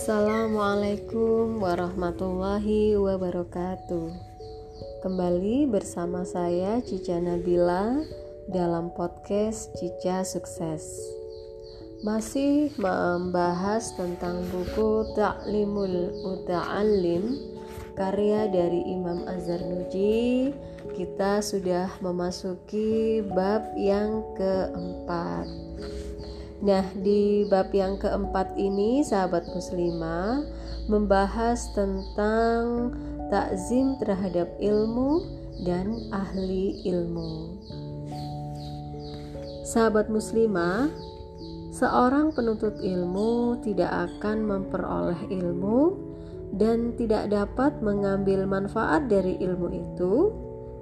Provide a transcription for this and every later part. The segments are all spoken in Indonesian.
Assalamualaikum warahmatullahi wabarakatuh. Kembali bersama saya Cica Nabila dalam podcast Cica Sukses. Masih membahas tentang buku Ta'limul Muta'allim karya dari Imam Azhar Nuji. Kita sudah memasuki bab yang keempat Nah, di bab yang keempat ini, sahabat muslimah membahas tentang takzim terhadap ilmu dan ahli ilmu. Sahabat muslimah, seorang penuntut ilmu tidak akan memperoleh ilmu dan tidak dapat mengambil manfaat dari ilmu itu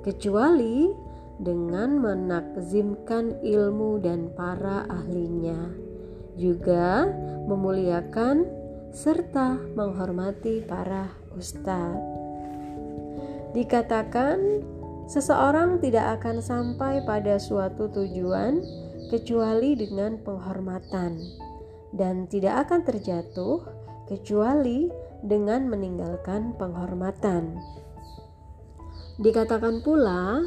kecuali dengan menakzimkan ilmu dan para ahlinya, juga memuliakan serta menghormati para ustadz. Dikatakan, seseorang tidak akan sampai pada suatu tujuan kecuali dengan penghormatan, dan tidak akan terjatuh kecuali dengan meninggalkan penghormatan. Dikatakan pula,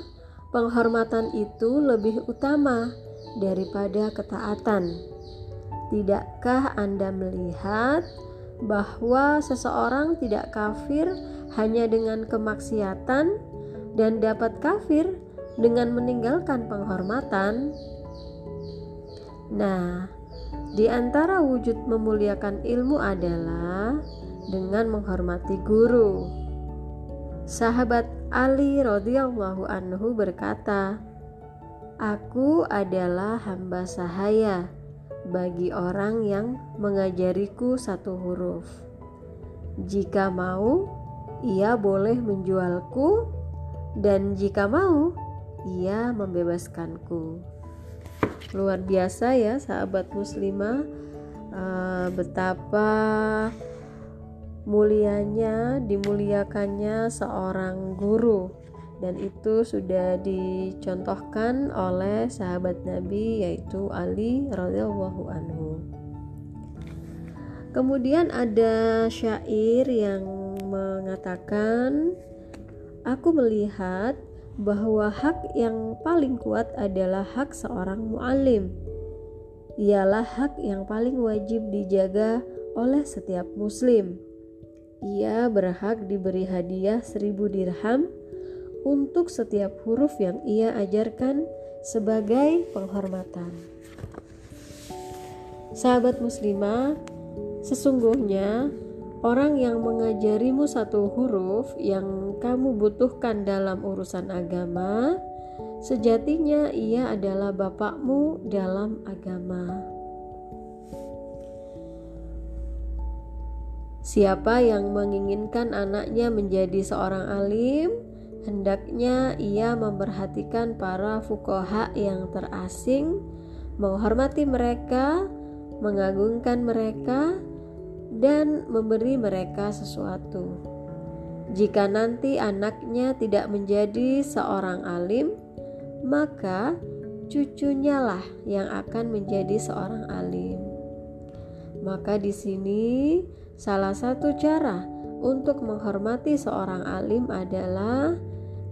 penghormatan itu lebih utama daripada ketaatan. Tidakkah Anda melihat bahwa seseorang tidak kafir hanya dengan kemaksiatan dan dapat kafir dengan meninggalkan penghormatan? Nah, di antara wujud memuliakan ilmu adalah dengan menghormati guru. Sahabat Ali radhiyallahu anhu berkata, "Aku adalah hamba sahaya bagi orang yang mengajariku satu huruf. Jika mau, ia boleh menjualku, dan jika mau, ia membebaskanku." Luar biasa ya, sahabat muslimah, uh, betapa mulianya dimuliakannya seorang guru dan itu sudah dicontohkan oleh sahabat Nabi yaitu Ali radhiyallahu anhu. Kemudian ada syair yang mengatakan aku melihat bahwa hak yang paling kuat adalah hak seorang muallim. Ialah hak yang paling wajib dijaga oleh setiap muslim ia berhak diberi hadiah seribu dirham untuk setiap huruf yang ia ajarkan sebagai penghormatan. Sahabat muslimah, sesungguhnya orang yang mengajarimu satu huruf yang kamu butuhkan dalam urusan agama, sejatinya ia adalah bapakmu dalam agama. Siapa yang menginginkan anaknya menjadi seorang alim, hendaknya ia memperhatikan para fukoha yang terasing, menghormati mereka, mengagungkan mereka, dan memberi mereka sesuatu. Jika nanti anaknya tidak menjadi seorang alim, maka cucunya lah yang akan menjadi seorang alim. Maka di sini Salah satu cara untuk menghormati seorang alim adalah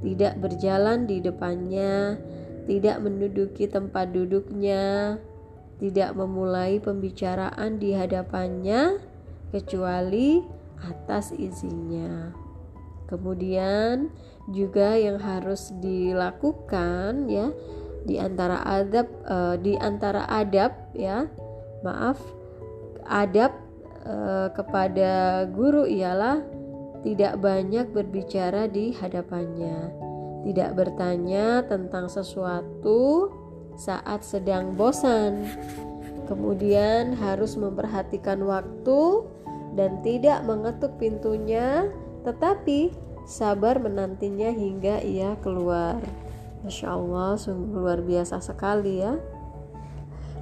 tidak berjalan di depannya, tidak menduduki tempat duduknya, tidak memulai pembicaraan di hadapannya kecuali atas izinnya. Kemudian juga yang harus dilakukan ya di antara adab uh, di antara adab ya maaf adab Eh, kepada guru ialah tidak banyak berbicara di hadapannya, tidak bertanya tentang sesuatu saat sedang bosan. Kemudian harus memperhatikan waktu dan tidak mengetuk pintunya, tetapi sabar menantinya hingga ia keluar. Masya Allah, sungguh luar biasa sekali ya.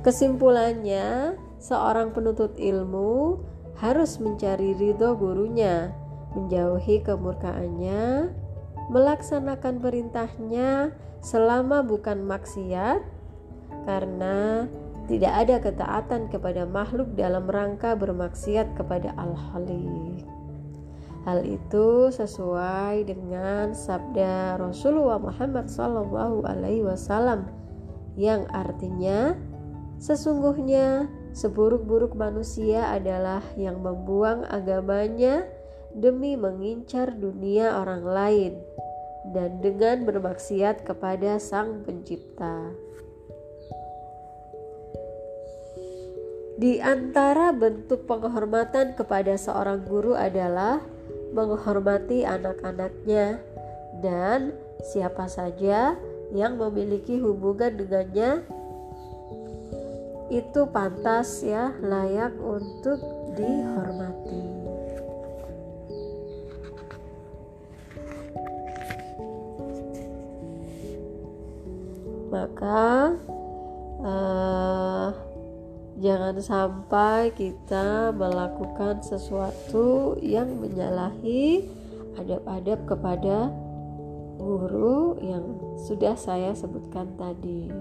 Kesimpulannya, seorang penuntut ilmu harus mencari ridho gurunya, menjauhi kemurkaannya, melaksanakan perintahnya selama bukan maksiat, karena Tidak ada ketaatan kepada makhluk dalam rangka bermaksiat kepada Al-Khaliq. Hal itu sesuai dengan sabda Rasulullah Muhammad Wasallam yang artinya sesungguhnya seburuk-buruk manusia adalah yang membuang agamanya demi mengincar dunia orang lain dan dengan bermaksiat kepada Sang Pencipta. Di antara bentuk penghormatan kepada seorang guru adalah menghormati anak-anaknya dan siapa saja yang memiliki hubungan dengannya itu pantas ya layak untuk dihormati. Maka uh, Jangan sampai kita melakukan sesuatu yang menyalahi adab-adab kepada guru yang sudah saya sebutkan tadi.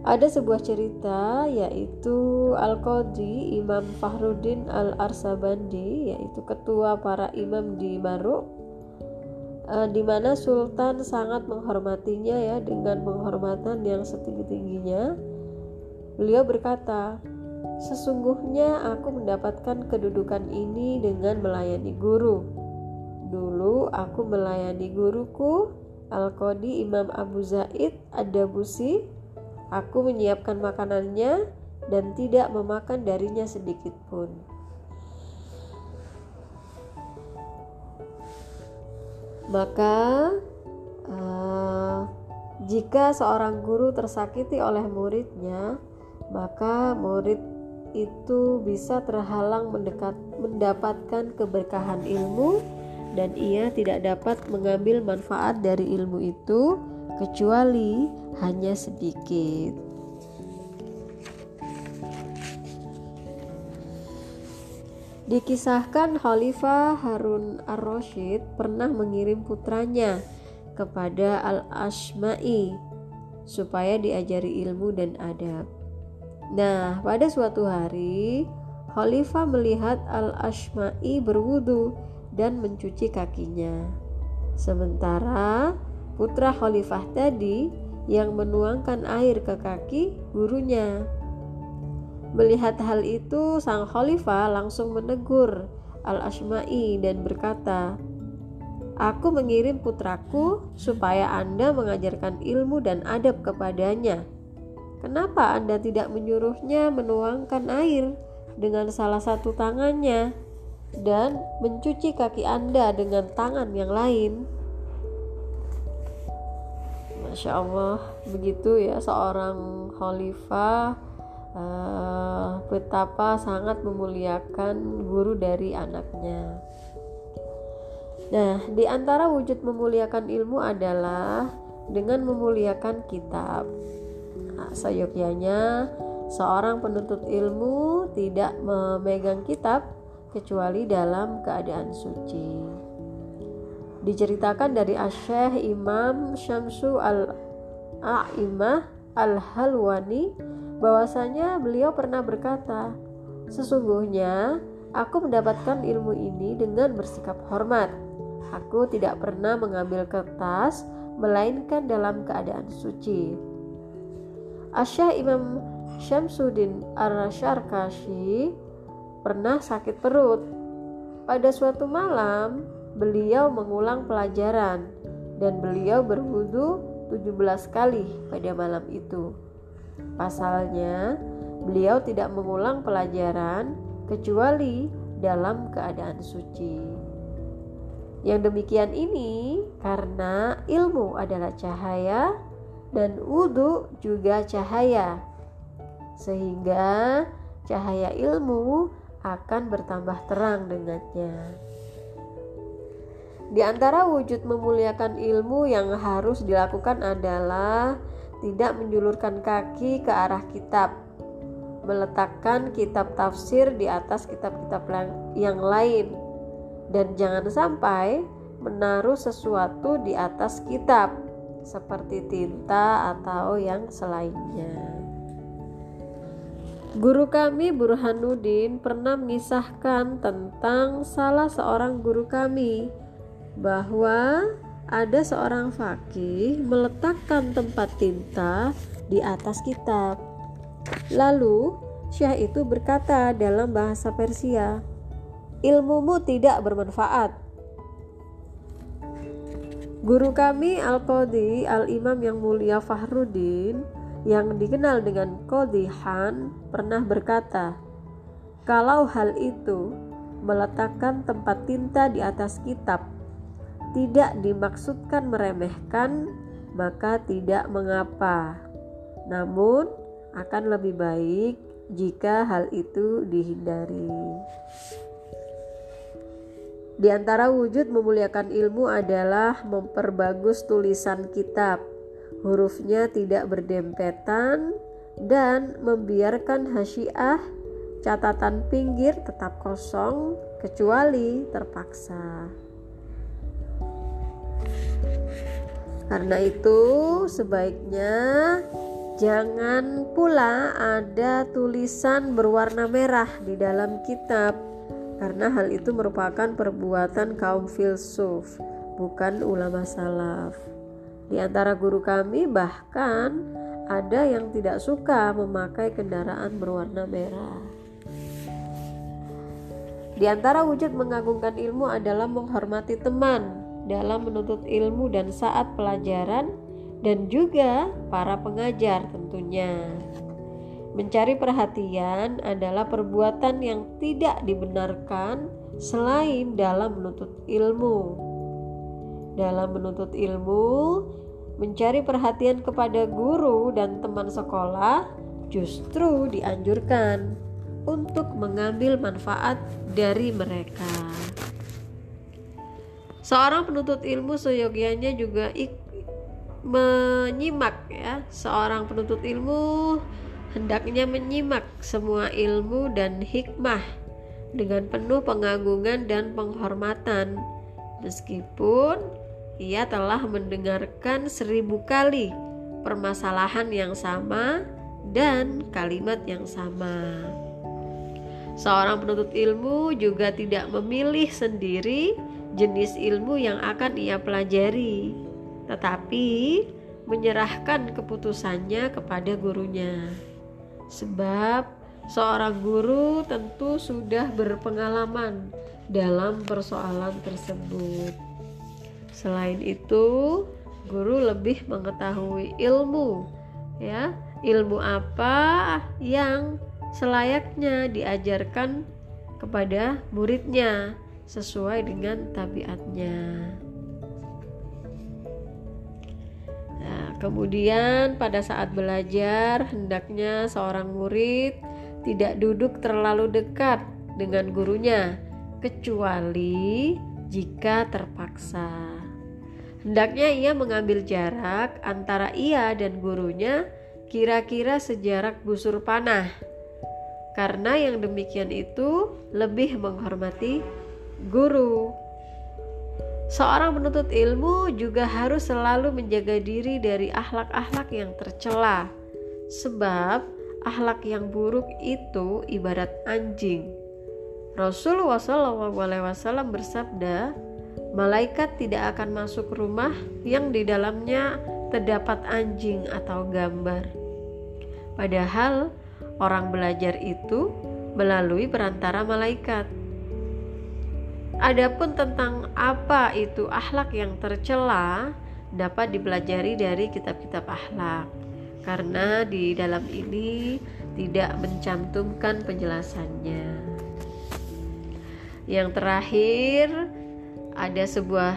Ada sebuah cerita yaitu Al-Qadhi Imam Fahruddin Al-Arsabandi yaitu ketua para imam di Maruk eh, di mana sultan sangat menghormatinya ya dengan penghormatan yang setinggi-tingginya Beliau berkata, Sesungguhnya aku mendapatkan kedudukan ini dengan melayani guru. Dulu aku melayani guruku, Al-Qadi Imam Abu Zaid Ad-Dabusi. Aku menyiapkan makanannya dan tidak memakan darinya sedikit pun. Maka uh, jika seorang guru tersakiti oleh muridnya, maka murid itu bisa terhalang mendekat, mendapatkan keberkahan ilmu dan ia tidak dapat mengambil manfaat dari ilmu itu kecuali hanya sedikit. Dikisahkan Khalifah Harun ar-Rasyid pernah mengirim putranya kepada Al-Ashma'i supaya diajari ilmu dan adab. Nah, pada suatu hari, Khalifah melihat Al-Ashma'i berwudu dan mencuci kakinya. Sementara putra Khalifah tadi yang menuangkan air ke kaki gurunya. Melihat hal itu, sang Khalifah langsung menegur Al-Ashma'i dan berkata, Aku mengirim putraku supaya Anda mengajarkan ilmu dan adab kepadanya Kenapa Anda tidak menyuruhnya menuangkan air dengan salah satu tangannya dan mencuci kaki Anda dengan tangan yang lain? Masya Allah, begitu ya seorang khalifah uh, betapa sangat memuliakan guru dari anaknya. Nah, di antara wujud memuliakan ilmu adalah dengan memuliakan kitab. Nah, seyogyanya seorang penuntut ilmu tidak memegang kitab kecuali dalam keadaan suci. Diceritakan dari Asyih Imam Syamsu al-A'imah al-Halwani bahwasanya beliau pernah berkata, "Sesungguhnya aku mendapatkan ilmu ini dengan bersikap hormat. Aku tidak pernah mengambil kertas melainkan dalam keadaan suci." Asyah Imam Syamsuddin Ar-Syarkashi pernah sakit perut. Pada suatu malam, beliau mengulang pelajaran dan beliau berwudu 17 kali pada malam itu. Pasalnya, beliau tidak mengulang pelajaran kecuali dalam keadaan suci. Yang demikian ini karena ilmu adalah cahaya dan wudhu juga cahaya, sehingga cahaya ilmu akan bertambah terang dengannya. Di antara wujud memuliakan ilmu yang harus dilakukan adalah tidak menjulurkan kaki ke arah kitab, meletakkan kitab tafsir di atas kitab-kitab yang lain, dan jangan sampai menaruh sesuatu di atas kitab seperti tinta atau yang selainnya. Guru kami Burhanuddin pernah mengisahkan tentang salah seorang guru kami bahwa ada seorang fakih meletakkan tempat tinta di atas kitab. Lalu Syekh itu berkata dalam bahasa Persia, "Ilmumu tidak bermanfaat." Guru kami Al-Qadi Al-Imam yang mulia Fahruddin yang dikenal dengan Kodihan pernah berkata, "Kalau hal itu meletakkan tempat tinta di atas kitab tidak dimaksudkan meremehkan, maka tidak mengapa. Namun, akan lebih baik jika hal itu dihindari." Di antara wujud memuliakan ilmu adalah memperbagus tulisan kitab hurufnya tidak berdempetan dan membiarkan hasyiah catatan pinggir tetap kosong kecuali terpaksa. Karena itu sebaiknya jangan pula ada tulisan berwarna merah di dalam kitab karena hal itu merupakan perbuatan kaum filsuf bukan ulama salaf. Di antara guru kami bahkan ada yang tidak suka memakai kendaraan berwarna merah. Di antara wujud mengagungkan ilmu adalah menghormati teman dalam menuntut ilmu dan saat pelajaran dan juga para pengajar tentunya. Mencari perhatian adalah perbuatan yang tidak dibenarkan selain dalam menuntut ilmu. Dalam menuntut ilmu, mencari perhatian kepada guru dan teman sekolah justru dianjurkan untuk mengambil manfaat dari mereka. Seorang penuntut ilmu seyogianya juga ik menyimak ya. Seorang penuntut ilmu hendaknya menyimak semua ilmu dan hikmah dengan penuh pengagungan dan penghormatan meskipun ia telah mendengarkan seribu kali permasalahan yang sama dan kalimat yang sama. Seorang penuntut ilmu juga tidak memilih sendiri jenis ilmu yang akan ia pelajari, tetapi menyerahkan keputusannya kepada gurunya. Sebab seorang guru tentu sudah berpengalaman dalam persoalan tersebut. Selain itu, guru lebih mengetahui ilmu ya, ilmu apa yang selayaknya diajarkan kepada muridnya sesuai dengan tabiatnya. Nah, kemudian pada saat belajar hendaknya seorang murid tidak duduk terlalu dekat dengan gurunya kecuali jika terpaksa. Hendaknya ia mengambil jarak antara ia dan gurunya kira-kira sejarak busur panah. Karena yang demikian itu lebih menghormati guru. Seorang penuntut ilmu juga harus selalu menjaga diri dari akhlak-akhlak yang tercela. Sebab akhlak yang buruk itu ibarat anjing. Rasulullah SAW bersabda, malaikat tidak akan masuk rumah yang di dalamnya terdapat anjing atau gambar. Padahal orang belajar itu melalui perantara malaikat. Adapun tentang apa itu akhlak yang tercela dapat dipelajari dari kitab-kitab akhlak. Karena di dalam ini tidak mencantumkan penjelasannya. Yang terakhir, ada sebuah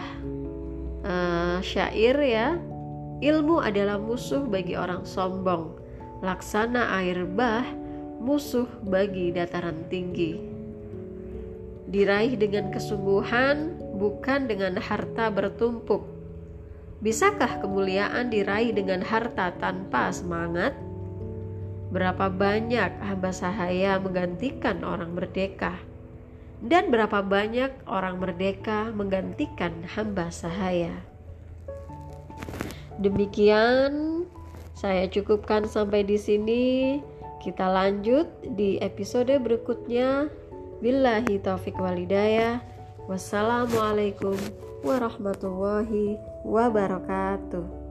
uh, syair ya. Ilmu adalah musuh bagi orang sombong. Laksana air bah musuh bagi dataran tinggi diraih dengan kesungguhan bukan dengan harta bertumpuk bisakah kemuliaan diraih dengan harta tanpa semangat berapa banyak hamba sahaya menggantikan orang merdeka dan berapa banyak orang merdeka menggantikan hamba sahaya. Demikian saya cukupkan sampai di sini. Kita lanjut di episode berikutnya. Billahi taufik walidayah. Wassalamualaikum warahmatullahi wabarakatuh.